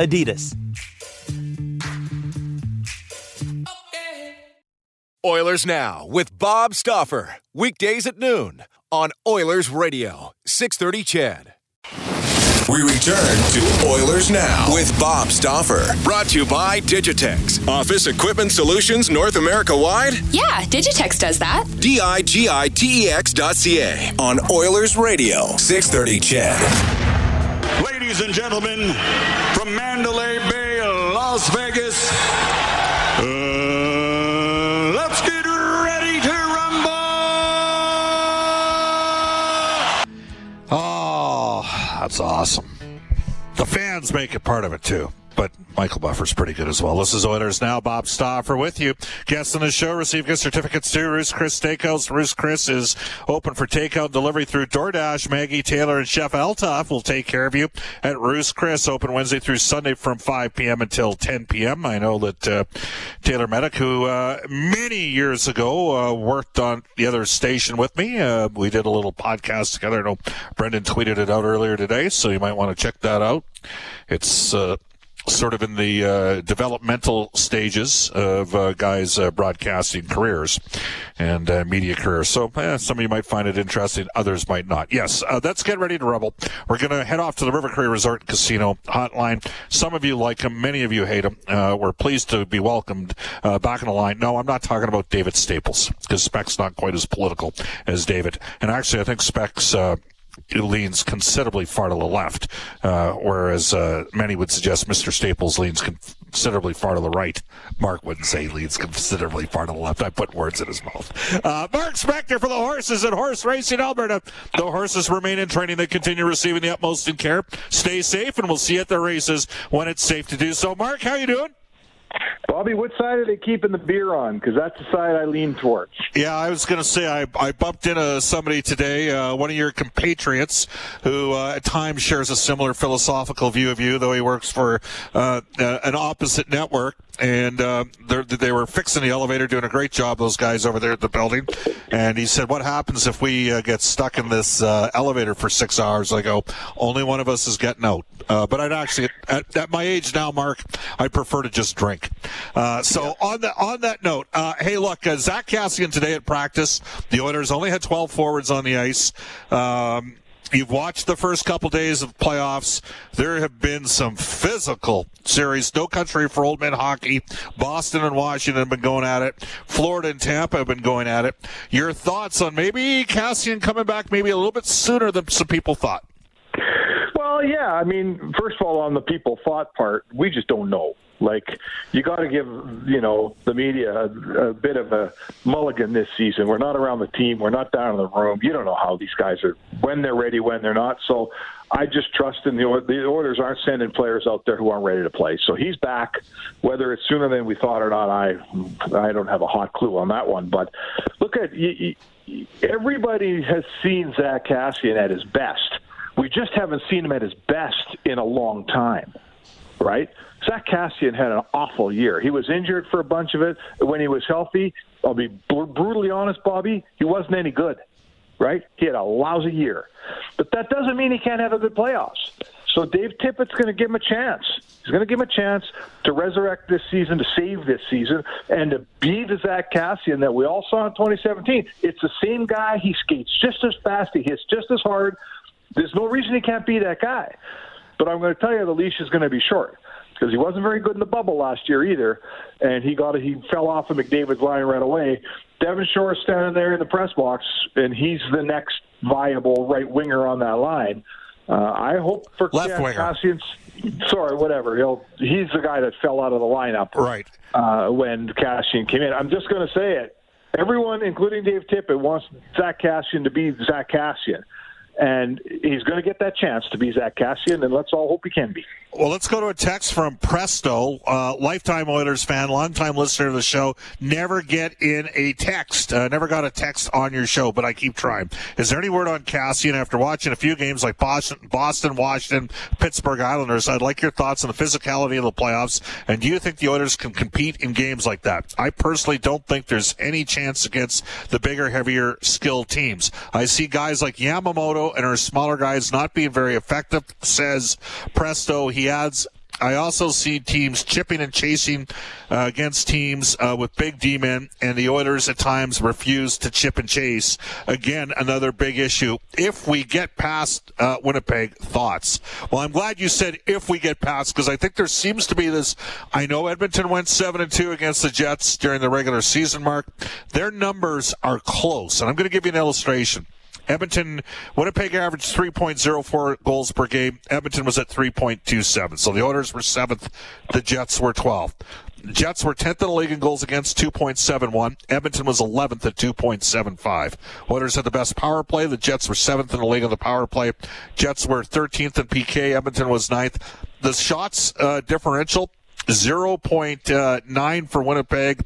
Adidas. Oilers Now with Bob Stauffer. Weekdays at noon on Oilers Radio, 630 CHED. We return to Oilers Now with Bob Stauffer. Brought to you by Digitex. Office Equipment Solutions North America wide? Yeah, Digitex does that. D I G I T E X dot C A on Oilers Radio, 630 CHED. Ladies and gentlemen, from Mandalay Bay, Las Vegas, uh, let's get ready to rumble! Oh, that's awesome. The fans make it part of it too. But Michael Buffer's pretty good as well. This is Oilers Now. Bob Stauffer with you. Guests on the show receive gift certificates to Ruth's Chris Steakhouse. Ruth's Chris is open for takeout delivery through DoorDash. Maggie Taylor and Chef Eltoff will take care of you at Ruth's Chris. Open Wednesday through Sunday from 5 p.m. until 10 p.m. I know that uh, Taylor Medic, who uh, many years ago uh, worked on the other station with me, uh, we did a little podcast together. I know Brendan tweeted it out earlier today, so you might want to check that out. It's uh, sort of in the uh, developmental stages of uh, guys' uh, broadcasting careers and uh, media careers. So eh, some of you might find it interesting, others might not. Yes, uh, let's get ready to rebel. We're going to head off to the River Cree Resort and Casino hotline. Some of you like him, many of you hate him. Uh, we're pleased to be welcomed back in the line. No, I'm not talking about David Staples because Spec's not quite as political as David. And actually, I think Spec's leans considerably far to the left, uh, whereas uh, many would suggest Mr. Staples leans considerably far to the right. Mark wouldn't say leans considerably far to the left. I put words in his mouth. Uh, Mark Spector for the horses at Horse Racing Alberta. The horses remain in training. They continue receiving the utmost in care. Stay safe, and we'll see you at the races when it's safe to do so. Mark, how you doing? Bobby, what side are they keeping the beer on? Because that's the side I lean towards. Yeah, I was going to say I, I bumped into somebody today, uh, one of your compatriots, who uh, at times shares a similar philosophical view of you, though he works for uh, an opposite network. And uh, they were fixing the elevator, doing a great job, those guys over there at the building. And he said, What happens if we uh, get stuck in this uh, elevator for six hours? I go, Only one of us is getting out. but I'd actually, at, at my age now, Mark, I prefer to just drink. Uh, so yeah. on that on that note, uh, hey, look, uh, Zack Kassian today at practice. The Oilers only had 12 forwards on the ice. Um, You've watched the first couple days of playoffs. There have been some physical series. No country for old men hockey. Boston and Washington have been going at it. Florida and Tampa have been going at it. Your thoughts on maybe Kassian coming back maybe a little bit sooner than some people thought? Well, yeah. I mean, first of all, on the people thought part, we just don't know. Like you got to give you know the media a, a, bit of a mulligan this season. We're not around the team. We're not down in the room. You don't know how these guys are when they're ready, when they're not. So I just trust in the the orders aren't sending players out there who aren't ready to play. So he's back, whether it's sooner than we thought or not. I I don't have a hot clue on that one. But look at you, you, everybody has seen Zack Kassian at his best. We just haven't seen him at his best in a long time, right? Zack Kassian had an awful year. He was injured for a bunch of it. When he was healthy, I'll be br- brutally honest, Bobby, he wasn't any good, right? He had a lousy year. But that doesn't mean he can't have a good playoffs. So Dave Tippett's going to give him a chance. He's going to give him a chance to resurrect this season, to save this season, and to be the Zack Kassian that we all saw in 2017. It's the same guy. He skates just as fast. He hits just as hard. There's no reason he can't be that guy. But I'm going to tell you, the leash is going to be short because he wasn't very good in the bubble last year either, and he got he fell off of McDavid's line right away. Devin Shore standing there in the press box, and he's the next viable right winger on that line. Uh, I hope for left winger. Kassian's, sorry, whatever. He'll he's the guy that fell out of the lineup right uh, when Kassian came in. I'm just going to say it. Everyone, including Dave Tippett, wants Zack Kassian to be Zack Kassian, and he's going to get that chance to be Zack Kassian, and let's all hope he can be. Well, let's go to a text from Presto, uh, lifetime Oilers fan, longtime listener of the show. Never get in a text. Uh, never got a text on your show, but I keep trying. Is there any word on Kassian after watching a few games like Boston, Boston, Washington, Pittsburgh Islanders? I'd like your thoughts on the physicality of the playoffs. And do you think the Oilers can compete in games like that? I personally don't think there's any chance against the bigger, heavier, skilled teams. I see guys like Yamamoto and our smaller guys not being very effective, says Presto. He adds, I also see teams chipping and chasing uh, against teams uh, with big D men, and the Oilers at times refuse to chip and chase. Again, another big issue. If we get past uh, Winnipeg, thoughts? Well, I'm glad you said if we get past because I think there seems to be this. I know Edmonton went seven and two against the Jets during the regular season mark. Their numbers are close, and I'm going to give you an illustration. Edmonton, Winnipeg averaged 3.04 goals per game. Edmonton was at 3.27. So the Oilers were seventh. The Jets were 12th. Jets were 10th in the league in goals against, 2.71. Edmonton was 11th at 2.75. Oilers had the best power play. The Jets were 7th in the league on the power play. Jets were 13th in PK. Edmonton was 9th. The shots uh, differential, 0.9 for Winnipeg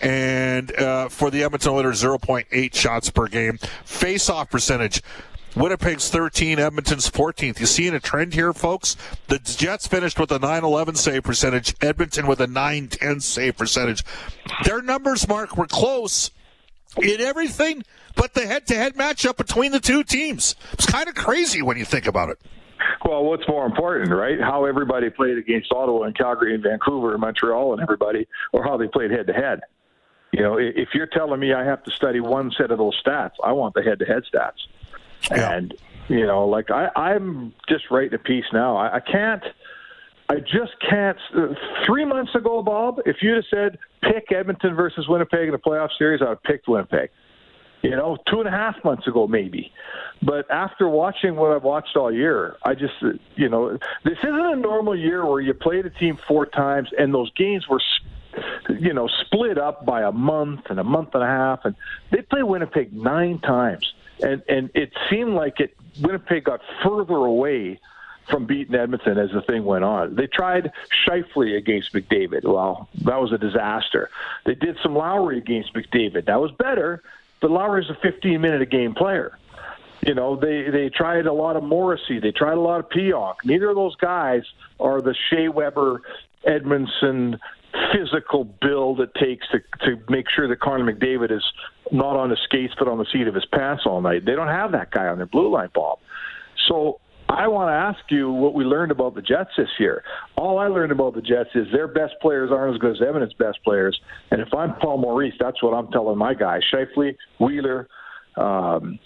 and uh, for the Edmonton Oilers, 0.8 shots per game. Face-off percentage. Winnipeg's 13, Edmonton's 14th. You seeing a trend here, folks? The Jets finished with a 9-11 save percentage. Edmonton with a 9-10 save percentage. Their numbers, Mark, were close in everything but the head-to-head matchup between the two teams. It's kind of crazy when you think about it. Well, what's more important, right? How everybody played against Ottawa and Calgary and Vancouver and Montreal and everybody, or how they played head to head. You know, if you're telling me I have to study one set of those stats, I want the head to head stats. Yeah. And, you know, like I, I'm just writing a piece now. I, I can't. I just can't. Uh, three months ago, Bob, if you'd have said pick Edmonton versus Winnipeg in the playoff series, I would have picked Winnipeg you know, two and a half months ago, maybe. But after watching what I've watched all year, I just, you know, this isn't a normal year where you play the team four times and those games were, you know, split up by a month and a month and a half. And they played Winnipeg nine times. And, and it seemed like it, Winnipeg got further away from beating Edmonton as the thing went on. They tried Scheifele against McDavid. Well, that was a disaster. They did some Lowry against McDavid. That was better, but Lowry's a 15 minute a game player. You know, they they tried a lot of Morrissey, they tried a lot of Pionk. Neither of those guys are the Shea Weber, Edmundson physical build it takes to to make sure that Connor McDavid is not on the skates but on the seat of his pants all night. They don't have that guy on their blue line, Bob. So I want to ask you what we learned about the Jets this year. All I learned about the Jets is their best players aren't as good as Evan's best players. And if I'm Paul Maurice, that's what I'm telling my guys. Scheifele, Wheeler, um,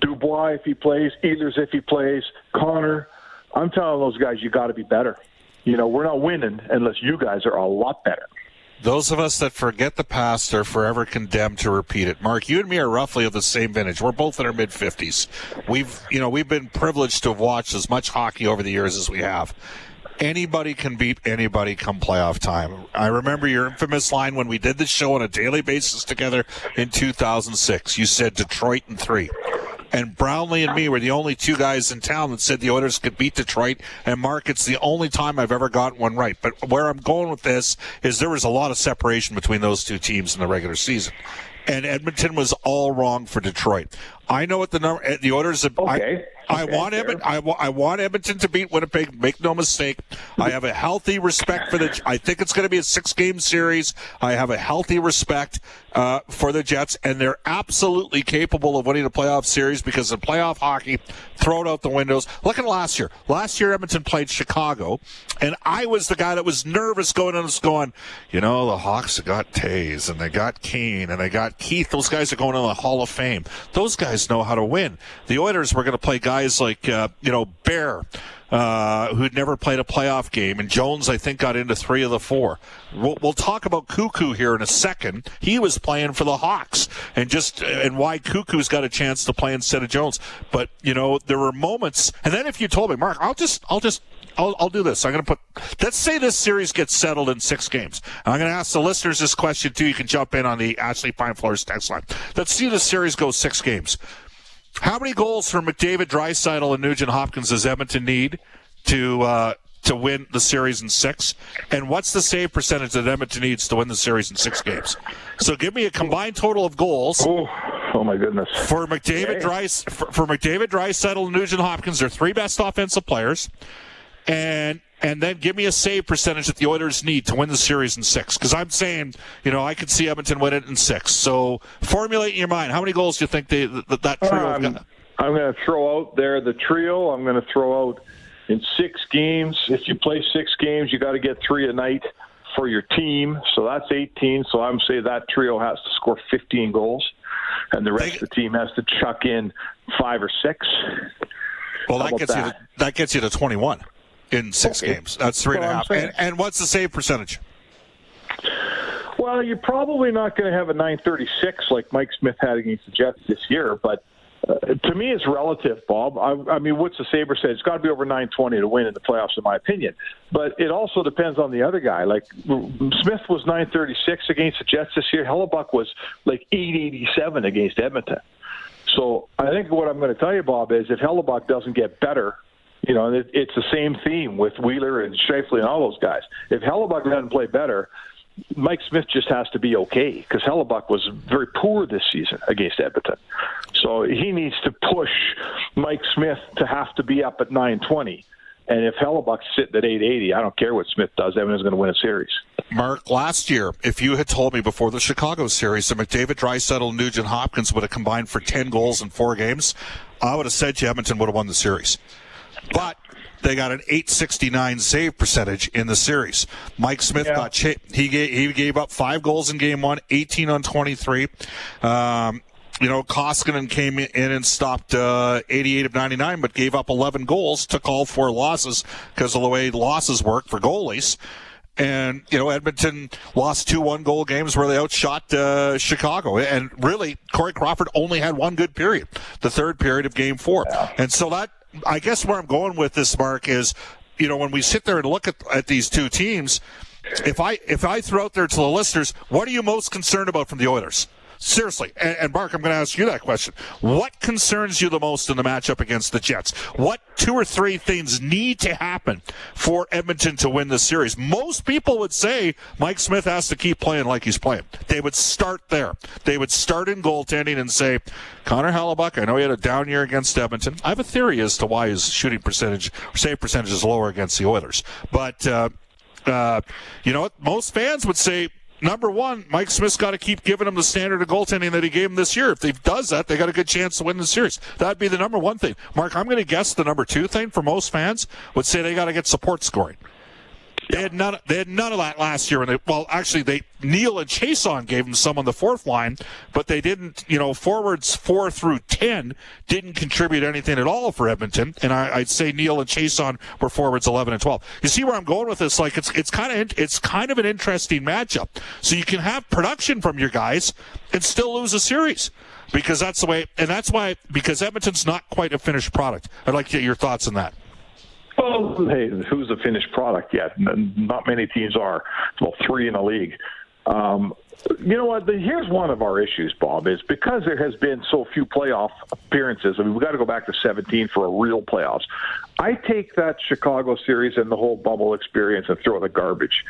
Dubois if he plays, Ehlers if he plays, Connor. I'm telling those guys you got to be better. You know, we're not winning unless you guys are a lot better. Those of us that forget the past are forever condemned to repeat it. Mark, you and me are roughly of the same vintage. We're both in our mid fifties. We've, you know, we've been privileged to have watched as much hockey over the years as we have. Anybody can beat anybody come playoff time. I remember your infamous line when we did the show on a daily basis together in 2006. You said Detroit in three and Brownlee and me were the only two guys in town that said the Oilers could beat Detroit. And Mark, it's the only time I've ever gotten one right. But where I'm going with this is there was a lot of separation between those two teams in the regular season. And Edmonton was all wrong for Detroit. I know what the number, eh, the Oilers. Okay. I, I want Edmonton. I, I want Edmonton to beat Winnipeg. Make no mistake. I have a healthy respect for the. I think it's going to be a six-game series. I have a healthy respect uh, for the Jets, and they're absolutely capable of winning a playoff series because in playoff hockey, throw it out the windows. Look at last year. Last year, Edmonton played Chicago, and I was the guy that was nervous going in and going, you know, the Hawks have got Toews, and they got Kane, and they got Keith. Those guys are going to the Hall of Fame. Those guys know how to win. The Oilers were going to play guys like, uh, you know, Bear. Uh, who'd never played a playoff game, and Jones, I think, got into three of the four. We'll, we'll, talk about Koekkoek here in a second. He was playing for the Hawks, and just and why Koekkoek's got a chance to play instead of Jones. But you know, there were moments, and then if you told me, Mark, I'll just, I'll just I'll, I'll, do this. I'm going to put, let's say this series gets settled in six games. I'm going to ask the listeners this question too. You can jump in on the Ashley Pine Floors text line. Let's see the series go six games. How many goals from McDavid, Draisaitl, and Nugent Hopkins does Edmonton need to uh, to win the series in six? And what's the save percentage that Edmonton needs to win the series in six games? So give me a combined total of goals. Oh, oh my goodness. For McDavid. Dries, for, for McDavid, Draisaitl, and Nugent Hopkins, they're three best offensive players, and and then give me a save percentage that the Oilers need to win the series in six. Because I'm saying, you know, I could see Edmonton win it in six. So formulate in your mind how many goals do you think they that, that trio Um, got? I'm going to throw out there the trio. I'm going to throw out in six games. If you play six games, you got to get three a night for your team. So that's 18. So I'm saying that trio has to score 15 goals, and the rest They- of the team has to chuck in five or six. Well, that gets you to, that gets you to 21 in six Okay. games. That's three and a half. And, and what's the save percentage? Well, you're probably not going to have a 936 like Mike Smith had against the Jets this year, but uh, to me, it's relative, Bob. I, I mean, what's the Sabre said? It's got to be over 920 to win in the playoffs, in my opinion. But it also depends on the other guy. Like Smith was 936 against the Jets this year. Hellebuyck was like 887 against Edmonton. So I think what I'm going to tell you, Bob, is if Hellebuyck doesn't get better, you know, it, it's the same theme with Wheeler and Scheifele and all those guys. If Hellebuyck doesn't play better, Mike Smith just has to be okay because Hellebuyck was very poor this season against Edmonton. So he needs to push Mike Smith to have to be up at 920. And if Hellebuyck's sitting at 880, I don't care what Smith does. Edmonton's going to win a series. Mark, last year, if you had told me before the Chicago series that McDavid, and Nugent Hopkins would have combined for 10 goals in four games, I would have said you Edmonton would have won the series. But they got an 869 save percentage in the series. Mike Smith Yeah. got cha- he gave he gave up five goals in game one, 18 on 23. Um, you know, Koskinen came in and stopped uh, 88 of 99, but gave up 11 goals, took all four losses because of the way losses work for goalies. And, you know, Edmonton lost two one goal games where they outshot uh, Chicago. And really, Corey Crawford only had one good period, the third period of game four. And so that, I guess where I'm going with this, Mark, is, you know, when we sit there and look at, at these two teams, if I if I throw out there to the listeners, what are you most concerned about from the Oilers? Seriously, and, and Mark, I'm going to ask you that question. What concerns you the most in the matchup against the Jets? What two or three things need to happen for Edmonton to win the series? Most people would say Mike Smith has to keep playing like he's playing. They would start there. They would start in goaltending and say, Connor Hellebuyck, I know he had a down year against Edmonton. I have a theory as to why his shooting percentage, save percentage is lower against the Oilers. But, uh, uh, you know what? Most fans would say, number one, Mike Smith's got to keep giving him the standard of goaltending that he gave him this year. If he does that, they got a good chance to win the series. That'd be the number one thing. Mark, I'm going to guess the number two thing for most fans would say they got to get support scoring. They had none. They had none of that last year, and they, well, actually, they Neal and Chiasson gave them some on the fourth line, but they didn't. You know, forwards four through ten didn't contribute anything at all for Edmonton, and I, I'd say Neal and Chiasson were forwards eleven and twelve. You see where I'm going with this? Like it's it's kind of it's kind of an interesting matchup. So you can have production from your guys and still lose a series because that's the way, and that's why because Edmonton's not quite a finished product. I'd like to get your thoughts on that. Well, hey, who's the finished product yet? Not many teams are. Well, three in the league. Um, you know what? Here's one of our issues, Bob, is because there has been so few playoff appearances. I mean, we've got to go back to 17 for a real playoffs. I take that Chicago series and the whole bubble experience and throw the garbage.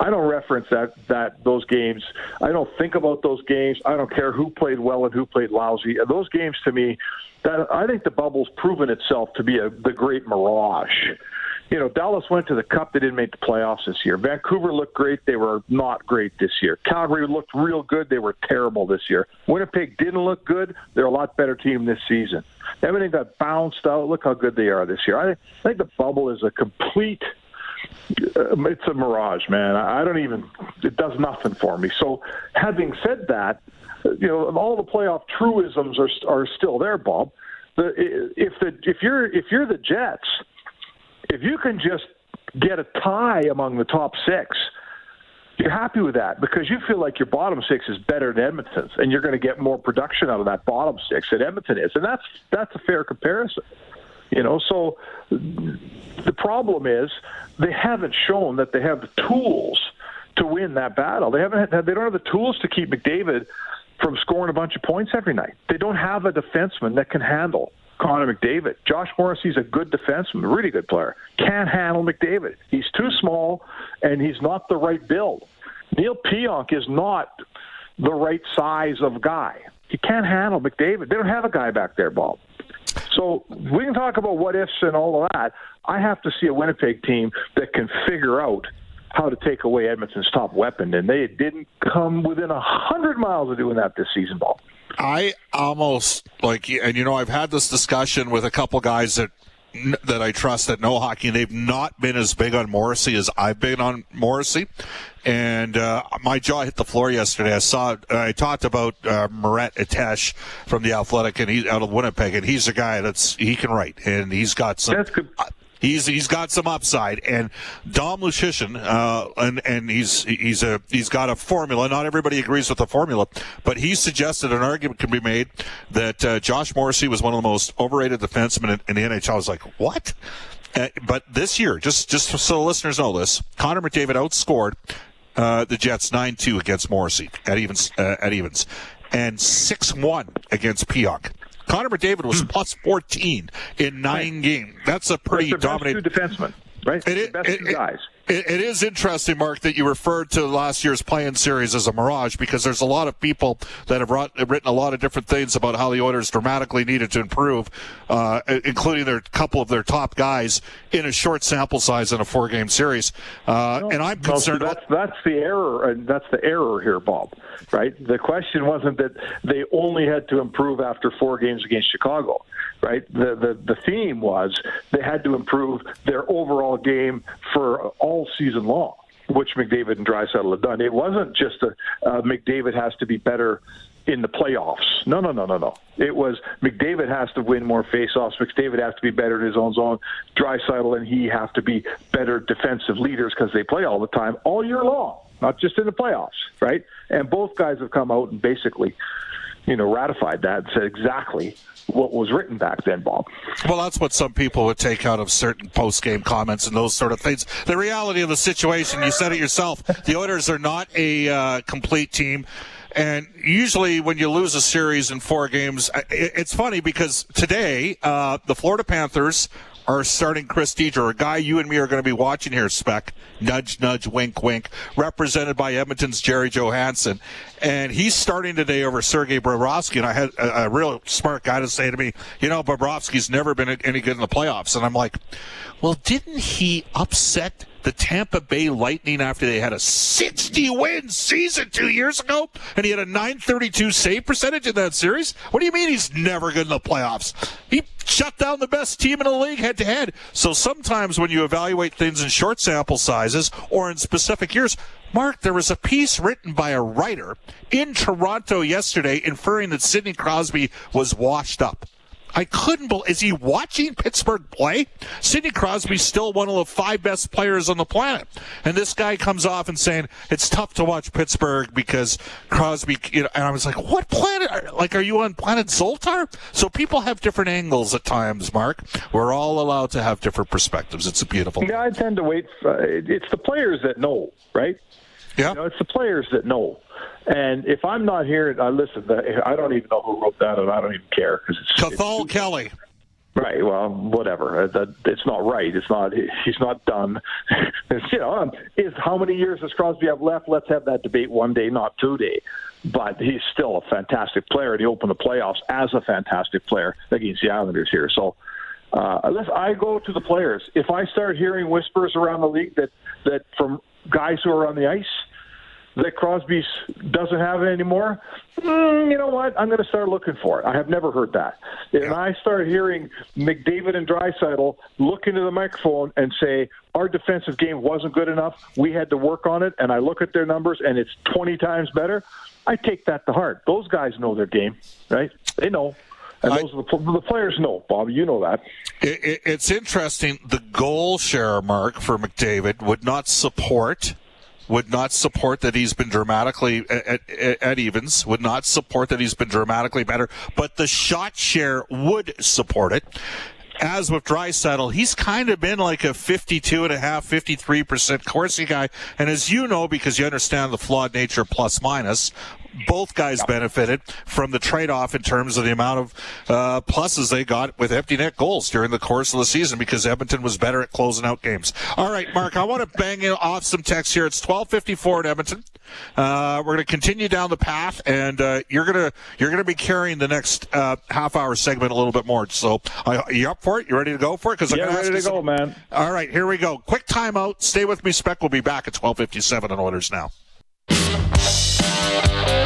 I don't reference that that those games. I don't think about those games. I don't care who played well and who played lousy. Those games to me, that I think the bubble's proven itself to be a the great mirage you know, Dallas went to the Cup. They didn't make the playoffs this year. Vancouver looked great. They were not great this year. Calgary looked real good. They were terrible this year. Winnipeg didn't look good. They're a lot better team this season. Everything got bounced out. Look how good they are this year. I think the bubble is a complete. Uh, it's a mirage, man. I I don't even. It does nothing for me. So, having said that, you know, all the playoff truisms are are still there, Bob. The, if the if you're if you're the Jets if you can just get a tie among the top six, you're happy with that because you feel like your bottom six is better than Edmonton's, and you're going to get more production out of that bottom six than Edmonton is, and that's that's a fair comparison. You know, so the problem is they haven't shown that they have the tools to win that battle. They haven't. They don't have the tools to keep McDavid from scoring a bunch of points every night. They don't have a defenseman that can handle Connor McDavid. Josh Morrissey's a good defenseman, really good player. Can't handle McDavid. He's too small, and he's not the right build. Neal Pionk is not the right size of guy. He can't handle McDavid. They don't have a guy back there, Bob. So we can talk about what ifs and all of that. I have to see a Winnipeg team that can figure out how to take away Edmonton's top weapon, and they didn't come within a hundred miles of doing that this season, Bob. I almost like, and you know, I've had this discussion with a couple guys that that I trust that know hockey, and they've not been as big on Morrissey as I've been on Morrissey. And uh, my jaw hit the floor yesterday. I saw, I talked about uh, Murat Ates from the Athletic, and he's out of Winnipeg, and he's a guy that's he can write, and he's got some. That's good. He's he's got some upside, and Dom Luszczyszyn, uh, and and he's he's a he's got a formula. Not everybody agrees with the formula, but he suggested an argument can be made that uh, Josh Morrissey was one of the most overrated defensemen in, in the NHL. I was like, what? Uh, but this year, just just so listeners know this, Connor McDavid outscored uh, the Jets nine two against Morrissey at evens uh, at evens, and six one against Pionk. Connor McDavid was hmm. plus 14 in nine games. That's a pretty That's dominant two defensemen, right? It, the best it, two guys. It, it is interesting, Mark, that you referred to last year's playing series as a mirage because there's a lot of people that have written a lot of different things about how the Oilers dramatically needed to improve, uh, including their couple of their top guys in a short sample size in a four-game series. Uh, no, and I'm concerned. No, that's that's the error, and that's the error here, Bob. Right? The question wasn't that they only had to improve after four games against Chicago right? The, the the theme was they had to improve their overall game for all season long, which McDavid and Draisaitl have done. It wasn't just a uh, McDavid has to be better in the playoffs. No, no, no, no, no. It was McDavid has to win more faceoffs. McDavid has to be better in his own zone. Draisaitl and he have to be better defensive leaders because they play all the time, all year long, not just in the playoffs, right? And both guys have come out and basically, you know, ratified that said exactly what was written back then, Bob. Well, that's what some people would take out of certain post game comments and those sort of things. The reality of the situation, you said it yourself, the Oilers are not a uh, complete team. And usually, when you lose a series in four games, it's funny because today uh, the Florida Panthers are starting Chris Driedger, a guy you and me are going to be watching here, Spec. Nudge, nudge, wink, wink. Represented by Edmonton's Jerry Johansson. And he's starting today over Sergei Bobrovsky. And I had a, a real smart guy to say to me, you know, Bobrovsky's never been any good in the playoffs. And I'm like, well, didn't he upset the Tampa Bay Lightning after they had a 60 win season two years ago, and he had a 932 save percentage in that series. What do you mean he's never good in the playoffs? He shut down the best team in the league head to head. So sometimes when you evaluate things in short sample sizes or in specific years, Mark, there was a piece written by a writer in Toronto yesterday inferring that Sidney Crosby was washed up. I couldn't believe. Is he watching Pittsburgh play? Sidney Crosby's still one of the five best players on the planet, and this guy comes off and saying it's tough to watch Pittsburgh because Crosby. You know, and I was like, what planet? Like, are you on planet Zoltar? So people have different angles at times. Mark, we're all allowed to have different perspectives. It's a beautiful. Yeah, I tend to wait. Uh, For, it's the players that know, right? Yeah, you know, it's the players that know. And if I'm not here, I listen. I don't even know who wrote that, and I don't even care because it's Cathal Kelly. Right. Well, whatever. Uh, it's not right. It's not. He's not done. You know, um, is how many years does Crosby have left? Let's have that debate one day, not two day. But he's still a fantastic player, and he opened the playoffs as a fantastic player against the Islanders here. So, uh, unless I go to the players, if I start hearing whispers around the league that that from guys who are on the ice that Crosby doesn't have it anymore, mm, you know what? I'm going to start looking for it. I have never heard that. And yeah. I start hearing McDavid and Draisaitl look into the microphone and say, our defensive game wasn't good enough. We had to work on it. And I look at their numbers and it's 20 times better. I take that to heart. Those guys know their game, right? They know. And those I, the, the, players know, Bob. You know that. It, it, it's interesting. The goal share mark for McDavid would not support would not support that he's been dramatically at, at, at, evens, would not support that he's been dramatically better, but the shot share would support it. As with Draisaitl, he's kind of been like a 52 and a half, 53% Corsi guy. And as you know, because you understand the flawed nature of plus minus, both guys benefited from the trade-off in terms of the amount of uh, pluses they got with empty net goals during the course of the season because Edmonton was better at closing out games. All right, Mark, I want to bang off some text here. It's 12:54 in Edmonton. Uh, we're going to continue down the path, and uh, you're going to you're going to be carrying the next uh, half hour segment a little bit more. So, uh, you up for it? You ready to go for it? Because yeah, ready to go, man. All right, here we go. Quick timeout. Stay with me, Spec. We'll be back at 12:57 on Oilers now.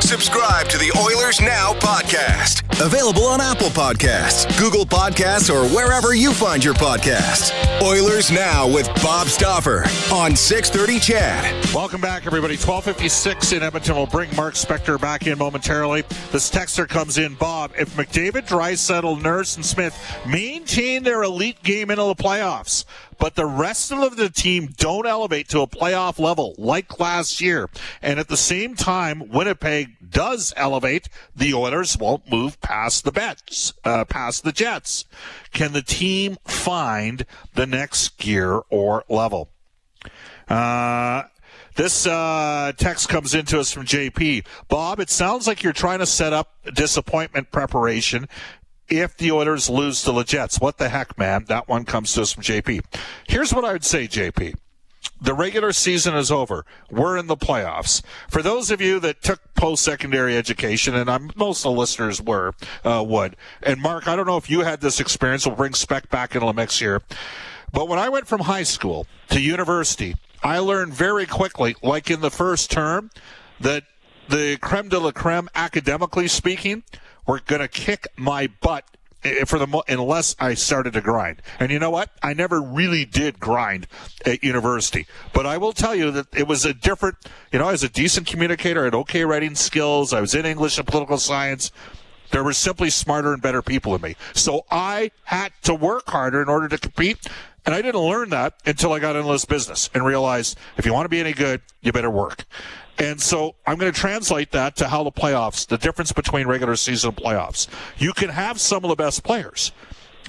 Subscribe to the Oilers Now podcast. Available on Apple Podcasts, Google Podcasts, or wherever you find your podcasts. Oilers Now with Bob Stauffer on 630 CHED. Welcome back, everybody. 1256 in Edmonton. We'll bring Mark Spector back in momentarily. This texter comes in. Bob, if McDavid, Draisaitl, Nurse, and Smith maintain their elite game into the playoffs, but the rest of the team don't elevate to a playoff level like last year. And at the same time, Winnipeg does elevate. The Oilers won't move past the bets, uh, past the Jets. Can the team find the next gear or level? Uh, this uh, text comes into us from JP. Bob, it sounds like you're trying to set up disappointment preparation if the Oilers lose to the Jets. What the heck, man? That one comes to us from JP. Here's what I would say, JP. The regular season is over. We're in the playoffs. For those of you that took post-secondary education, and I'm, most of the listeners were, uh, would. And Mark, I don't know if you had this experience. We'll bring Spec back into the mix here. But when I went from high school to university, I learned very quickly, like in the first term, that the creme de la creme, academically speaking, were going to kick my butt eh, for the unless I started to grind. And you know what? I never really did grind at university. But I will tell you that it was a different, you know, I was a decent communicator, I had okay writing skills, I was in English and political science. There were simply smarter and better people than me. So I had to work harder in order to compete. And I didn't learn that until I got into this business and realized if you want to be any good, you better work. And so I'm going to translate that to how the playoffs, the difference between regular season and playoffs. You can have some of the best players,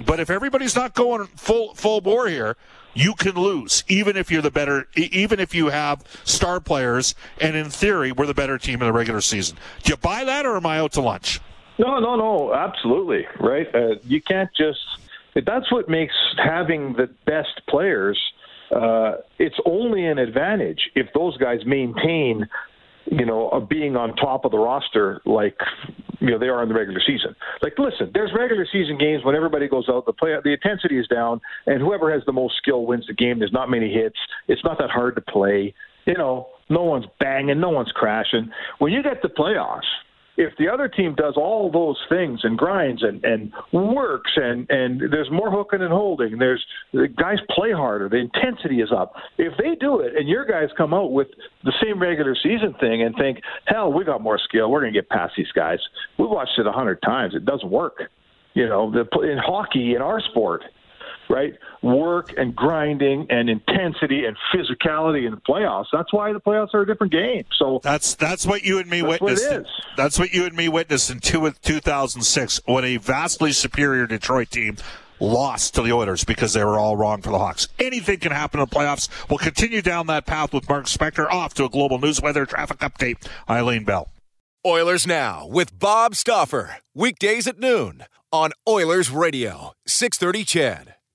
but if everybody's not going full full bore here, you can lose, even if you're the better, even if you have star players, and in theory, we're the better team in the regular season. Do you buy that, or am I out to lunch? No, no, no, absolutely right. Uh, you can't just. That's what makes having the best players uh, it's only an advantage if those guys maintain you know, of being on top of the roster like you know they are in the regular season. Like, listen, there's regular season games when everybody goes out, the play, the intensity is down, and whoever has the most skill wins the game. There's not many hits. It's not that hard to play. You know, no one's banging, no one's crashing. When you get the playoffs, if the other team does all those things and grinds and, and works and, and there's more hooking and holding, there's the guys play harder, the intensity is up. If they do it and your guys come out with the same regular season thing and think, hell, we got more skill, we're going to get past these guys. We watched it a hundred times. It doesn't work. You know, the, in hockey, in our sport, right? Work and grinding and intensity and physicality in the playoffs. That's why the playoffs are a different game. So that's that's what you and me that's witnessed. What that's what you and me witnessed in two, 2006 when a vastly superior Detroit team lost to the Oilers because they were all wrong for the Hawks. Anything can happen in the playoffs. We'll continue down that path with Mark Spector off to a global news weather traffic update. Eileen Bell. Oilers Now with Bob Stauffer. Weekdays at noon on Oilers Radio, 630 CHED.